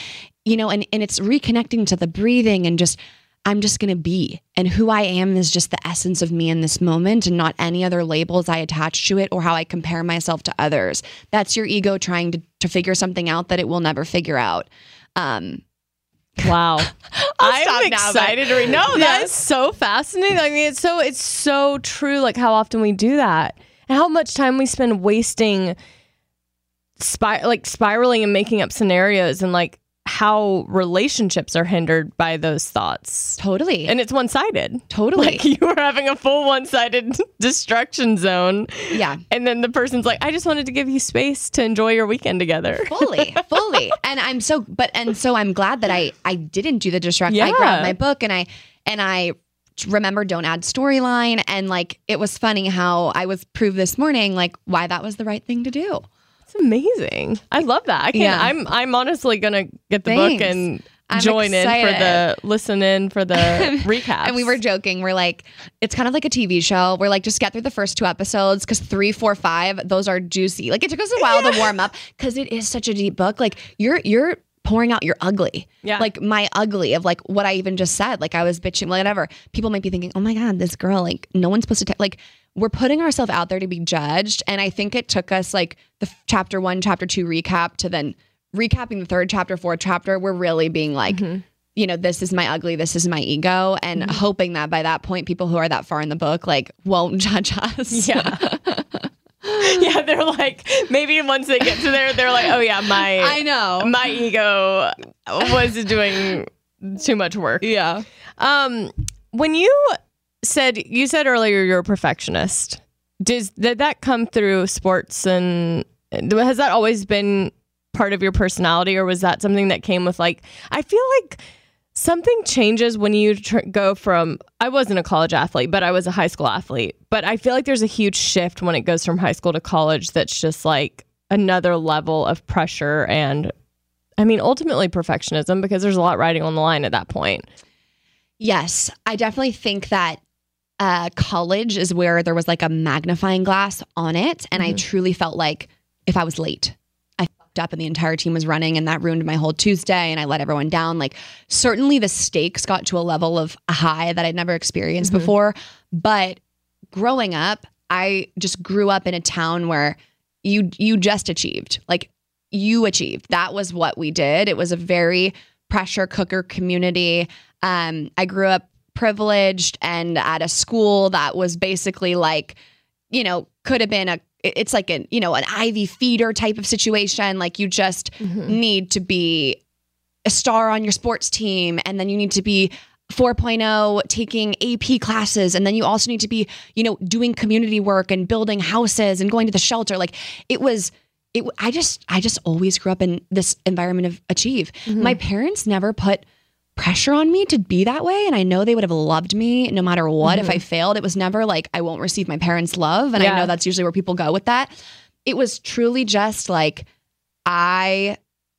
Speaker 4: you know, and, and it's reconnecting to the breathing and just, I'm just going to be. And who I am is just the essence of me in this moment and not any other labels I attach to it or how I compare myself to others. That's your ego trying to, to figure something out that it will never figure out. Um,
Speaker 1: Wow. I'm
Speaker 4: now,
Speaker 1: excited to read. No, that is so fascinating. I mean, it's so it's so true. Like how often we do that, and how much time we spend wasting, spir- like spiraling and making up scenarios, and like how relationships are hindered by those thoughts.
Speaker 4: totally.
Speaker 1: And it's one sided.
Speaker 4: totally.
Speaker 1: Like you are having a full one sided destruction zone,
Speaker 4: yeah.
Speaker 1: and then the person's like, "I just wanted to give you space to enjoy your weekend together."
Speaker 4: fully fully and i'm so but and so i'm glad that i i didn't do the distract i grabbed my book and i and i remember don't add storyline and like it was funny how i was proved this morning like why that was the right thing to do
Speaker 1: It's amazing. I love that. I can
Speaker 4: Yeah.
Speaker 1: I'm I'm honestly gonna get the book and
Speaker 4: I'm
Speaker 1: join in for the listen in for the recap.
Speaker 4: and we were joking we're like it's kind of like a tv show we're like just get through the first two episodes because three four five those are juicy like it took us a while to warm up because it is such a deep book like you're you're pouring out your ugly.
Speaker 1: Yeah.
Speaker 4: like my ugly of like what i even just said. Like i was bitching whatever. People might be thinking oh my god this girl like no one's supposed to like we're putting ourselves out there to be judged. And i think it took us like the f- chapter one chapter two recap to then recapping the third chapter fourth chapter we're really being like mm-hmm. you know, this is my ugly, this is my ego, and mm-hmm. hoping that by that point, people who are that far in the book like won't judge us.
Speaker 1: Yeah. yeah, they're like maybe once they get to there, they're like, oh yeah, my
Speaker 4: I know.
Speaker 1: my ego was doing too much work.
Speaker 4: Yeah.
Speaker 1: Um, when you said you said earlier you're a perfectionist, does did that come through sports and has that always been part of your personality, or was that something that came with like? I feel like something changes when you tr- go from I wasn't a college athlete, but I was a high school athlete. But I feel like there's a huge shift when it goes from high school to college. That's just like another level of pressure and. I mean, ultimately perfectionism because there's a lot riding on the line at that point.
Speaker 4: Yes, I definitely think that uh, college is where there was like a magnifying glass on it, and I truly felt like if I was late, fucked up, and the entire team was running, and that ruined my whole Tuesday, and I let everyone down. Like certainly the stakes got to a level of high that I'd never experienced before, but growing up, I just grew up in a town where you you just achieved like you achieved. That was what we did. It was a very pressure cooker community. Um, I grew up privileged and at a school that was basically like, you know, could have been a it's like an you know an Ivy feeder type of situation. Like you just mm-hmm. need to be a star on your sports team, and then you need to be 4.0 taking AP classes, and then you also need to be you know doing community work and building houses and going to the shelter. Like it was. It, I just I just always grew up in this environment of achieve. Mm-hmm. My parents never put pressure on me to be that way and I know they would have loved me no matter what if I mm-hmm. failed. It was never like I won't receive my parents' love and I know that's usually where people go with that. It was truly just like I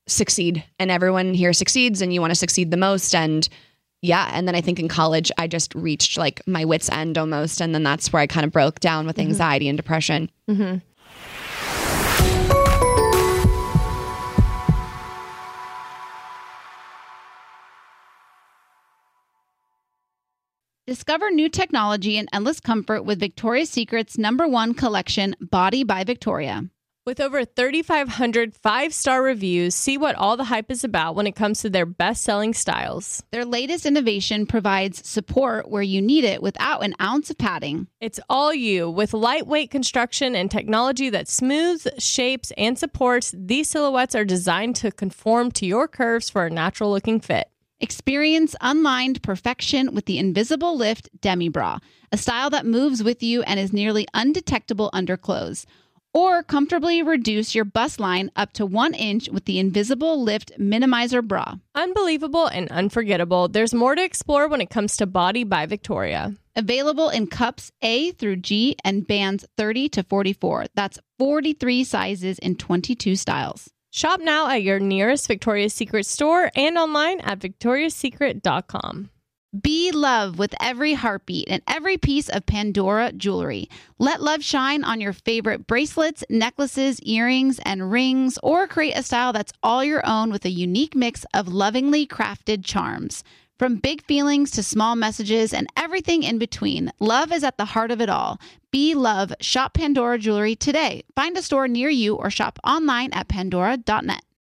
Speaker 4: succeed and everyone here succeeds and you want to succeed the most and yeah, and then I think in college I just reached like my wits end almost and then that's where I kind of broke down with mm-hmm. anxiety and depression. Mm-hmm.
Speaker 2: Discover new technology and endless comfort with Victoria's Secret's number one collection, Body by Victoria.
Speaker 1: With over 3,500 five star reviews, see what all the hype is about when it comes to their best selling styles.
Speaker 2: Their latest innovation provides support where you need it without an ounce of padding.
Speaker 1: It's all you with lightweight construction and technology that smooths, shapes, and supports. These silhouettes are designed to conform to your curves for a natural looking fit.
Speaker 2: Experience unlined perfection with the Invisible Lift Demi Bra, a style that moves with you and is nearly undetectable under clothes. Or comfortably reduce your bust line up to one inch with the Invisible Lift Minimizer Bra.
Speaker 1: Unbelievable and unforgettable. There's more to explore when it comes to Body by Victoria.
Speaker 2: Available in cups A through G and bands 30 to 44. That's 43 sizes in 22 styles.
Speaker 1: Shop now at your nearest Victoria's Secret store and online at victoriassecret.com.
Speaker 2: Be love with every heartbeat and every piece of Pandora jewelry. Let love shine on your favorite bracelets, necklaces, earrings, and rings, or create a style that's all your own with a unique mix of lovingly crafted charms. From big feelings to small messages and everything in between, love is at the heart of it all. Be love. Shop Pandora jewelry today. Find a store near you or shop online at pandora.net.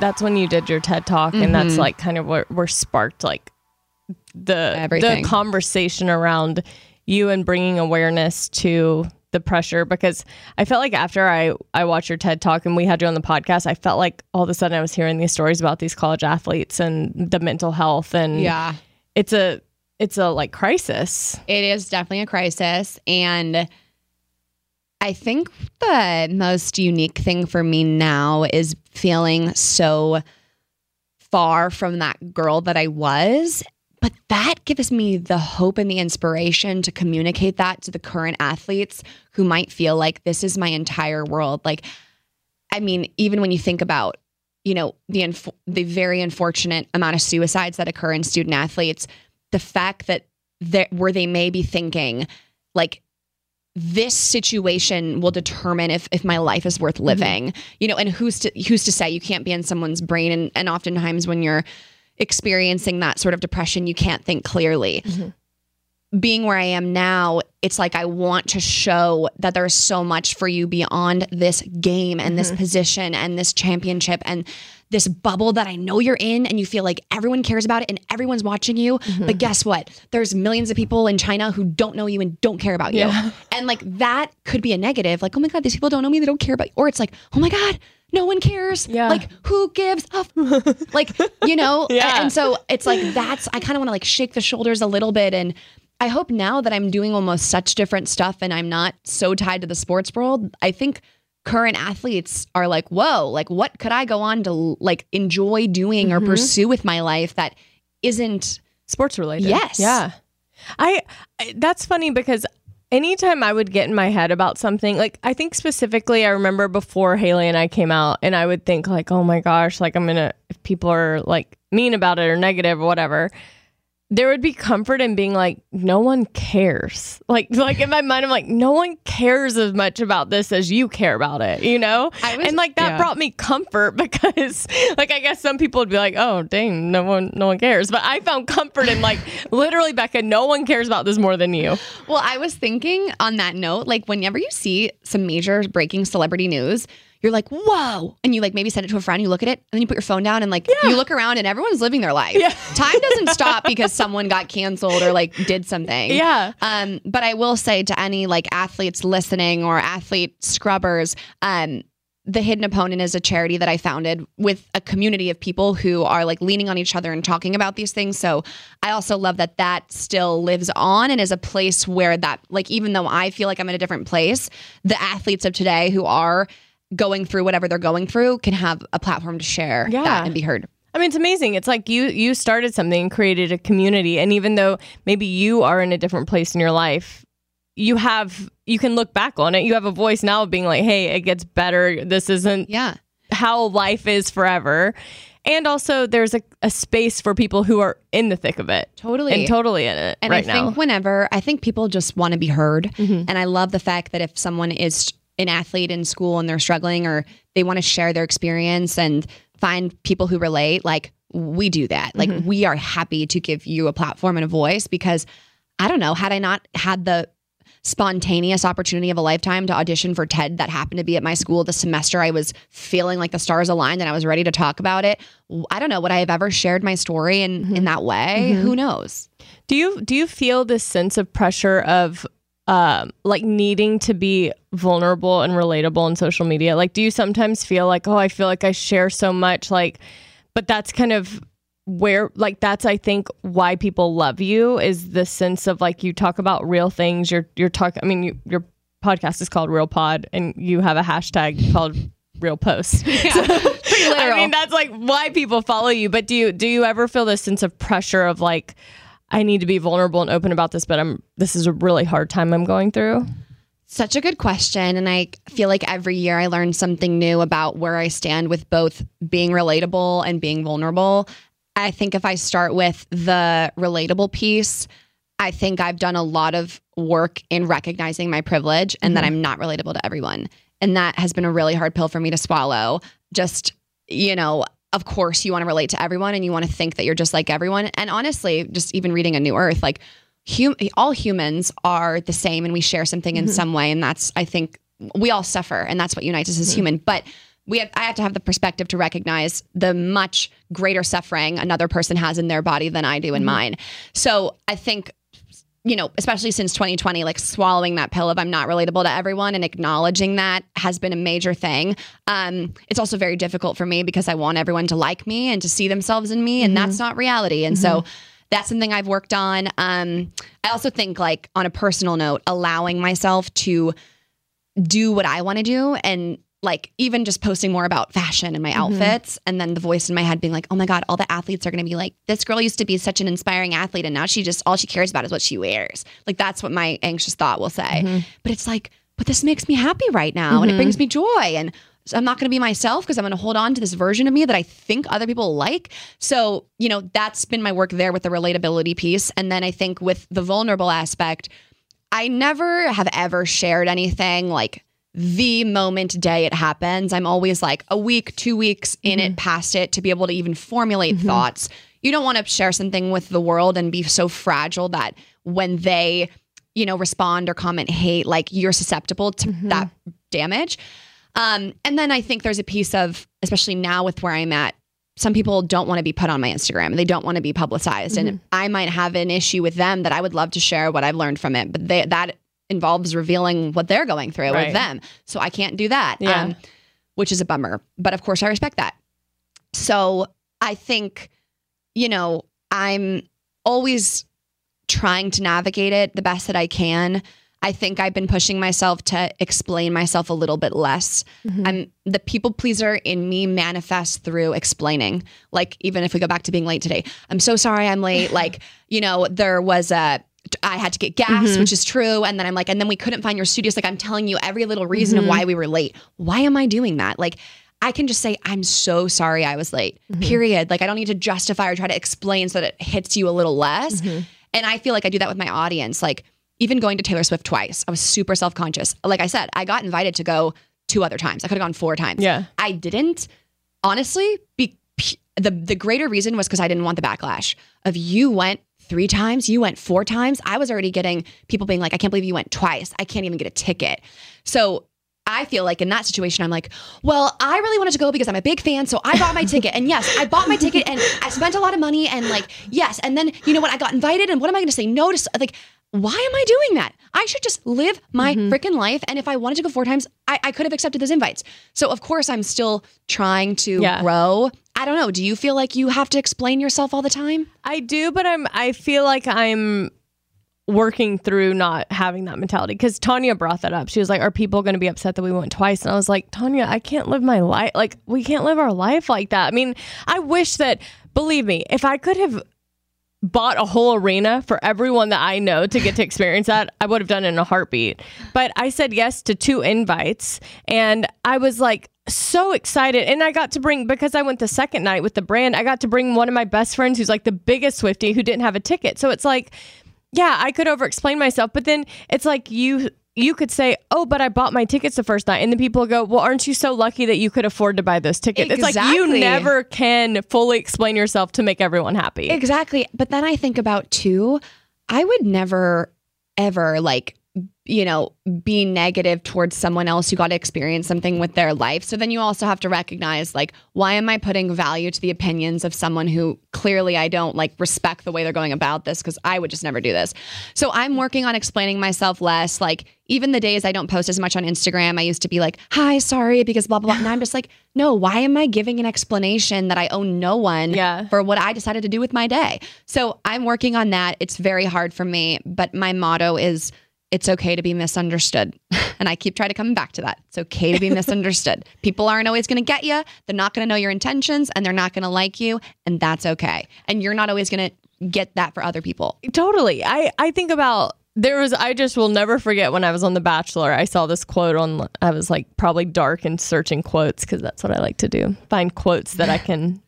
Speaker 1: That's when you did your TED talk, and that's mm-hmm. like kind of what where sparked like the
Speaker 4: Everything.
Speaker 1: the conversation around you and bringing awareness to the pressure because I felt like after I I watched your TED talk and we had you on the podcast, I felt like all of a sudden I was hearing these stories about these college athletes and the mental health and
Speaker 4: Yeah.
Speaker 1: it's a it's a like crisis.
Speaker 4: It is definitely a crisis. And I think the most unique thing for me now is feeling so far from that girl that I was. But that gives me the hope and the inspiration to communicate that to the current athletes who might feel like this is my entire world. Like, I mean, even when you think about, you know, the inf- the very unfortunate amount of suicides that occur in student athletes, the fact that that where they may be thinking, like, this situation will determine if if my life is worth mm-hmm. living. You know, and who's to who's to say you can't be in someone's brain? And and oftentimes when you're experiencing that sort of depression, you can't think clearly. Mm-hmm. Being where I am now, it's like I want to show that there's so much for you beyond this game and this mm-hmm. position and this championship. And this bubble that I know you're in and you feel like everyone cares about it and everyone's watching you. Mm-hmm. But guess what? There's millions of people in China who don't know you and don't care about you.
Speaker 1: Yeah.
Speaker 4: And like that could be a negative. Like, oh my God, these people don't know me, they don't care about you. Or it's like, oh my God, no one cares.
Speaker 1: Yeah.
Speaker 4: Like, who gives a f-? like, you know?
Speaker 1: Yeah.
Speaker 4: And so it's like that's I kind of want to like shake the shoulders a little bit and I hope now that I'm doing almost such different stuff and I'm not so tied to the sports world, I think current athletes are like, whoa, like what could I go on to like enjoy doing or mm-hmm. pursue with my life that isn't
Speaker 1: sports related.
Speaker 4: Yes.
Speaker 1: Yeah. I, I that's funny because anytime I would get in my head about something, like I think specifically I remember before Hayley and I came out and I would think like, "Oh my gosh, like I'm going to if people are like mean about it or negative or whatever." There would be comfort in being like no one cares. Like like in my mind i'm like no one cares as much about this as you care about it you know?
Speaker 4: Was-
Speaker 1: and like that
Speaker 4: yeah.
Speaker 1: brought me comfort because like i guess some people would be like oh dang no one no one cares. But i found comfort in like literally becca no one cares about this more than you.
Speaker 4: Well, I was thinking on that note, like whenever you see some major breaking celebrity news, you're like, whoa. And you like maybe send it to a friend, you look at it, and then you put your phone down and like you look around and everyone's living their life.
Speaker 1: Yeah.
Speaker 4: Time doesn't stop because someone got canceled or like did something.
Speaker 1: Yeah.
Speaker 4: Um, but I will say to any like athletes listening or athlete scrubbers, um, the Hidden Opponent is a charity that I founded with a community of people who are like leaning on each other and talking about these things. So I also love that that still lives on and is a place where that, like, even though I feel like I'm in a different place, the athletes of today who are going through whatever they're going through can have a platform to share
Speaker 1: Yeah.
Speaker 4: that and be heard.
Speaker 1: I mean, it's amazing. It's like you you started something, and created a community, and even though maybe you are in a different place in your life, you have you can look back on it. You have a voice now of being like, "Hey, it gets better. This isn't
Speaker 4: Yeah.
Speaker 1: how life is forever." And also, there's a, a space for people who are in the thick of it,
Speaker 4: Totally.
Speaker 1: and totally in it
Speaker 4: And
Speaker 1: right
Speaker 4: I think
Speaker 1: now.
Speaker 4: whenever I think people just want to be heard,
Speaker 1: Mm-hmm.
Speaker 4: and I love the fact that if someone is an athlete in school and they're struggling, or they want to share their experience and find people who relate, like we do that. Like
Speaker 1: Mm-hmm.
Speaker 4: we are happy to give you a platform and a voice because I don't know, had I not had the spontaneous opportunity of a lifetime to audition for TED that happened to be at my school the semester I was feeling like the stars aligned and I was ready to talk about it. I don't know would I have ever shared my story in
Speaker 1: Mm-hmm.
Speaker 4: in that way? Who knows?
Speaker 1: Do you do you feel this sense of pressure of um like needing to be vulnerable and relatable on social media? Like do you sometimes feel like, "Oh, I feel like I share so much like but that's kind of where like that's I think why people love you is the sense of like you talk about real things. You're you're talking I mean you, your podcast is called Real Pod and you have a hashtag called Real Post. I mean, that's like why people follow you. But do you do you ever feel this sense of pressure of like, I need to be vulnerable and open about this, but I'm this is a really hard time I'm going through?
Speaker 4: Such a good question. And I feel like every year I learn something new about where I stand with both being relatable and being vulnerable. I think if I start with the relatable piece, I think I've done a lot of work in recognizing my privilege and that mm-hmm. I'm not relatable to everyone. And that has been a really hard pill for me to swallow. Just, you know, of course you want to relate to everyone and you want to think that you're just like everyone. And honestly, just even reading A New Earth, like hum- all humans are the same and we share something in mm-hmm. some way. And that's, I think, we all suffer and that's what unites us as mm-hmm. human. But we have, I have to have the perspective to recognize the much greater suffering another person has in their body than I do in mm-hmm. mine. So I think you know, especially since 2020, like swallowing that pill of I'm not relatable to everyone and acknowledging that has been a major thing. Um, it's also very difficult for me because I want everyone to like me and to see themselves in me, and that's not reality. And so that's something I've worked on. Um, I also think, like, on a personal note, allowing myself to do what I want to do and like even just posting more about fashion and my mm-hmm. outfits and then the voice in my head being like, "Oh my god, all the athletes are going to be like, this girl used to be such an inspiring athlete and now she just all she cares about is what she wears." Like that's what my anxious thought will say. Mm-hmm. But it's like, "But this makes me happy right now and it mm-hmm. brings me joy and I'm not going to be myself because I'm going to hold on to this version of me that I think other people like. So, you know, that's been my work there with the relatability piece. And then I think with the vulnerable aspect, I never have ever shared anything like the moment day it happens. I'm always like a week, two weeks in it, mm-hmm. past it to be able to even formulate mm-hmm. thoughts. You don't want to share something with the world and be so fragile that when they, you know, respond or comment hate, like you're susceptible to mm-hmm. that damage. Um, and then I think there's a piece of, especially now with where I'm at, some people don't want to be put on my Instagram. They don't want to be publicized. And I might have an issue with them that I would love to share what I've learned from it, but they, that involves revealing what they're going through
Speaker 1: Right.
Speaker 4: with them. So I can't do that,
Speaker 1: Yeah.
Speaker 4: um, which is a bummer. But of course, I respect that. So I think, you know, I'm always trying to navigate it the best that I can. I think I've been pushing myself to explain myself a little bit less. I'm the people pleaser in me manifests through explaining. Like even if we go back to being late today, I'm so sorry I'm late. like, you know, there was a I had to get gas, mm-hmm. which is true. And then I'm like, and then we couldn't find your studios. Like I'm telling you every little reason of mm-hmm. why we were late. Why am I doing that? Like I can just say, I'm so sorry I was late, mm-hmm. period. Like, I don't need to justify or try to explain so that it hits you a little less. And I feel like I do that with my audience. Like, even going to Taylor Swift twice, I was super self conscious. Like I said, I got invited to go two other times. I could have gone four times.
Speaker 1: Yeah.
Speaker 4: I didn't. Honestly, be, the the greater reason was because I didn't want the backlash of you went three times, you went four times. I was already getting people being like, I can't believe you went twice. I can't even get a ticket. So I feel like in that situation, I'm like, well, I really wanted to go because I'm a big fan. So I bought my ticket. And yes, I bought my ticket and I spent a lot of money. And like, yes. And then, you know what? I got invited. And what am I going to say no to? Like, why am I doing that? I should just live my mm-hmm. freaking life. And if I wanted to go four times, I, I could have accepted those invites. So, of course, I'm still trying to
Speaker 1: Yeah.
Speaker 4: grow. I don't know. Do you feel like you have to explain yourself all the time?
Speaker 1: I do, but I'm I feel like I'm working through not having that mentality because Tanya brought that up. She was like, "Are people going to be upset that we went twice?" And I was like, "Tanya, I can't live my life like we can't live our life like that." I mean, I wish that believe me, if I could have bought a whole arena for everyone that I know to get to experience that, I would have done it in a heartbeat. But I said yes to two invites and I was like so excited. And I got to bring, because I went the second night with the brand, I got to bring one of my best friends who's like the biggest Swifty who didn't have a ticket. So it's like, yeah, I could over explain myself, but then it's like you you could say, "Oh, but I bought my tickets the first night," and then people go, "Well, aren't you so lucky that you could afford to buy those tickets?" It's like you never can fully explain yourself to make everyone happy.
Speaker 4: Exactly. But then I think about too, I would never, ever like, you know, be negative towards someone else who got to experience something with their life. So then you also have to recognize, like, why am I putting value to the opinions of someone who clearly I don't like respect the way they're going about this? Because I would just never do this. So I'm working on explaining myself less. Like, even the days I don't post as much on Instagram, I used to be like, hi, sorry, because blah, blah, blah. And I'm just like, no, why am I giving an explanation that I owe no one
Speaker 1: Yeah.
Speaker 4: for what I decided to do with my day? So I'm working on that. It's very hard for me, but my motto is it's okay to be misunderstood. And I keep trying to come back to that. It's okay to be misunderstood. People aren't always going to get you. They're not going to know your intentions and they're not going to like you. And that's okay. And you're not always going to get that for other people.
Speaker 1: Totally. I I think about there was I just will never forget when I was on The Bachelor. I saw this quote on I was like probably dark and searching quotes because that's what I like to do. Find quotes that I can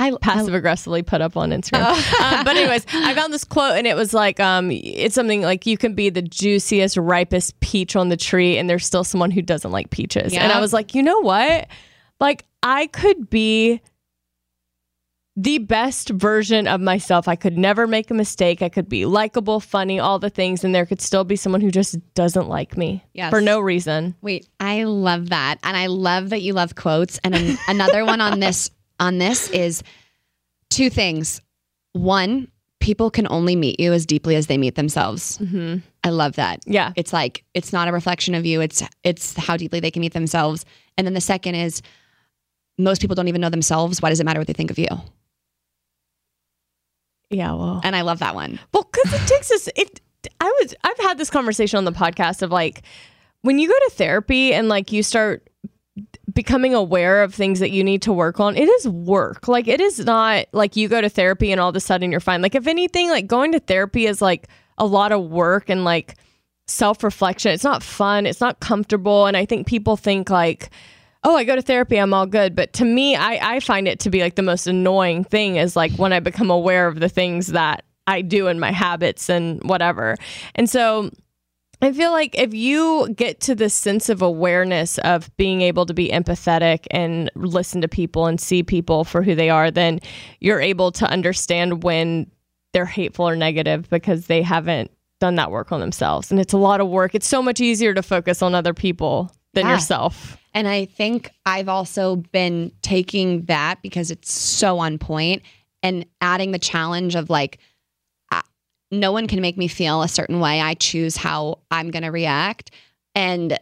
Speaker 4: I
Speaker 1: passive aggressively put up on Instagram. Um, but anyways, I found this quote and it was like, um, it's something like you can be the juiciest, ripest peach on the tree, and there's still someone who doesn't like peaches. And I was like, you know what? Like I could be the best version of myself. I could never make a mistake. I could be likable, funny, all the things, and there could still be someone who just doesn't like me
Speaker 4: Yes.
Speaker 1: for no reason.
Speaker 4: Wait, I love that, and I love that you love quotes. And an, another one on this on this is two things. One, people can only meet you as deeply as they meet themselves.
Speaker 1: hmm
Speaker 4: I love that.
Speaker 1: Yeah.
Speaker 4: It's like it's not a reflection of you. It's it's how deeply they can meet themselves. And then the second is most people don't even know themselves. Why does it matter what they think of you?
Speaker 1: Yeah. Well,
Speaker 4: And I love that one.
Speaker 1: Well, because it takes us. It. I was. I've had this conversation on the podcast of like when you go to therapy and like you start becoming aware of things that you need to work on. It is work. Like it is not like you go to therapy and all of a sudden you're fine. Like if anything, like going to therapy is like a lot of work and like self reflection. It's not fun. It's not comfortable. And I think people think like. Oh, I go to therapy, I'm all good. But to me, I, I find it to be like the most annoying thing is like when I become aware of the things that I do and my habits and whatever. And so I feel like if you get to this sense of awareness of being able to be empathetic and listen to people and see people for who they are, then you're able to understand when they're hateful or negative because they haven't done that work on themselves. And it's a lot of work. It's so much easier to focus on other people than
Speaker 4: Yeah.
Speaker 1: yourself.
Speaker 4: And I think I've also been taking that because it's so on point and adding the challenge of like, no one can make me feel a certain way. I choose how I'm going to react. And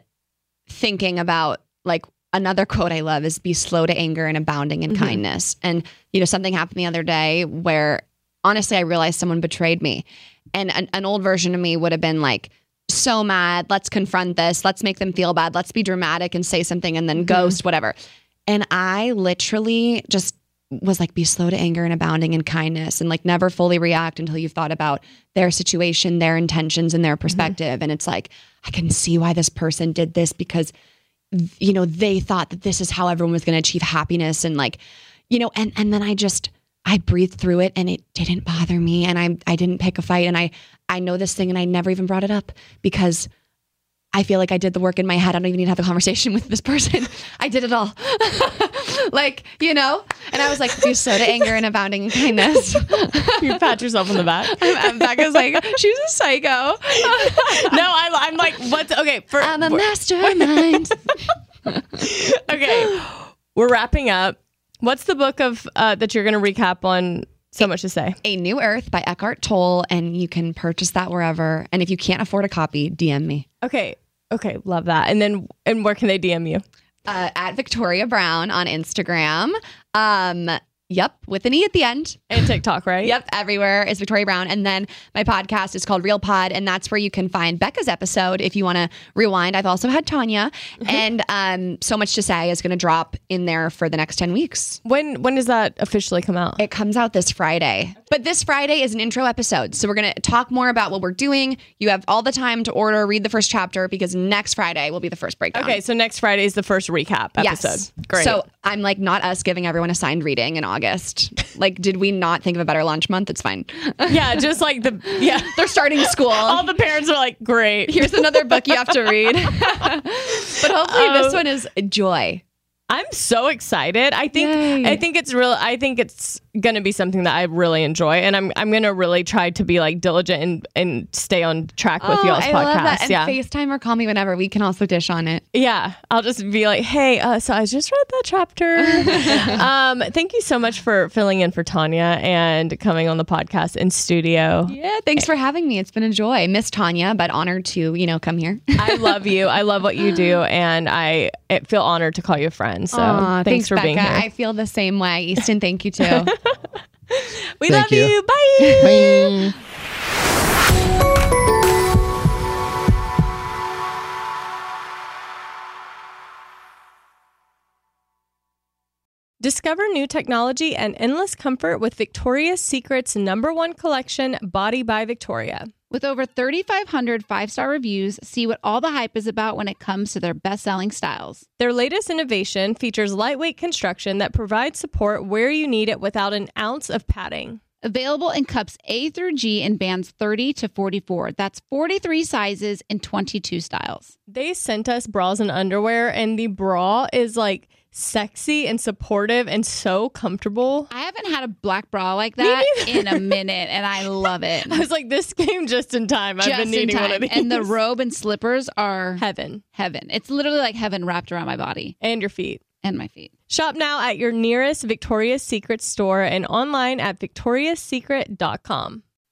Speaker 4: thinking about like another quote I love is be slow to anger and abounding in
Speaker 1: Mhm.
Speaker 4: kindness. And, you know, something happened the other day where honestly, I realized someone betrayed me. And an, an old version of me would have been like, so mad. Let's confront this. Let's make them feel bad. Let's be dramatic and say something and then ghost, whatever. And I literally just was like, be slow to anger and abounding in kindness and like never fully react until you've thought about their situation, their intentions, and their mm-hmm. perspective. And it's like, I can see why this person did this because you know, they thought that this is how everyone was going to achieve happiness and like, you know, and and then I just I breathed through it and it didn't bother me and I I didn't pick a fight and I I know this thing and I never even brought it up because I feel like I did the work in my head. I don't even need to have a conversation with this person. I did it all. like, you know? And I was like, do so to anger and abounding in kindness.
Speaker 1: You pat yourself on the back.
Speaker 4: and Becca's like, she's a psycho.
Speaker 1: no, I, I'm like, what's okay? For,
Speaker 4: I'm a mastermind.
Speaker 1: okay, we're wrapping up. What's the book of uh, that you're going to recap on? So much to say.
Speaker 4: a New Earth by Eckhart Tolle, and you can purchase that wherever. And if you can't afford a copy, DM me.
Speaker 1: Okay, okay, love that. And then, and where can they DM you?
Speaker 4: Uh, at Victoria Browne on Instagram. Um, yep, with an E at the end.
Speaker 1: And TikTok, right?
Speaker 4: Yep, everywhere is Victoria Browne. And then my podcast is called Real Pod, and that's where you can find Becca's episode if you want to rewind. I've also had Tanya, and um, so much to say is going to drop in there for the next ten weeks.
Speaker 1: When when does that officially come out?
Speaker 4: It comes out this Friday. But this Friday is an intro episode. So we're going to talk more about what we're doing. You have all the time to order, read the first chapter because next Friday will be the first breakdown.
Speaker 1: Okay, so next Friday is the first recap episode.
Speaker 4: Yes.
Speaker 1: Great.
Speaker 4: So I'm like not us giving everyone a signed reading in August. like, did we not think of a better launch month? It's fine.
Speaker 1: yeah, just like the yeah,
Speaker 4: They're starting school.
Speaker 1: all the parents are like, great.
Speaker 4: Here's another book you have to read. but hopefully this
Speaker 1: Um,
Speaker 4: one is joy.
Speaker 1: I'm so excited. I think
Speaker 4: Yay.
Speaker 1: I think it's real. I think it's gonna be something that I really enjoy, and I'm I'm gonna really try to be like diligent and and stay on track with y'all's
Speaker 4: Oh, I
Speaker 1: podcast.
Speaker 4: love that. And
Speaker 1: yeah,
Speaker 4: FaceTime or call me whenever. We can also dish on it.
Speaker 1: yeah. I'll just be like, hey, uh, so I just read that chapter. um, thank you so much for filling in for Tanya and coming on the podcast in studio.
Speaker 4: Yeah, thanks for having me. It's been a joy. Miss Tanya, but honored to, you know, come here.
Speaker 1: I love you. I love what you do, and I feel honored to call you a friend. So
Speaker 4: Aw,
Speaker 1: thanks, for
Speaker 4: Becca.
Speaker 1: being here.
Speaker 4: I feel the same way. Easton, thank you too.
Speaker 1: we
Speaker 5: Thank
Speaker 1: love
Speaker 5: you.
Speaker 1: you. Bye.
Speaker 5: Bye.
Speaker 1: Discover new technology and endless comfort with Victoria's Secret's number one collection, Body by Victoria.
Speaker 2: With over 3,500 five star reviews, see what all the hype is about when it comes to their best selling styles.
Speaker 1: Their latest innovation features lightweight construction that provides support where you need it without an ounce of padding.
Speaker 2: Available in cups A through G in bands 30 to 44. That's 43 sizes in 22 styles.
Speaker 1: They sent us bras and underwear, and the bra is like sexy and supportive and so comfortable.
Speaker 2: I haven't had a black bra like that in a minute, and I love it.
Speaker 1: I was like, this came just in time. I've been needing one of these.
Speaker 2: And the robe and slippers are
Speaker 1: heaven
Speaker 2: heaven. It's literally like heaven wrapped around my body
Speaker 1: and your feet.
Speaker 2: and my feet.
Speaker 1: Shop now at your nearest Victoria's Secret store and online at victoriassecret.com.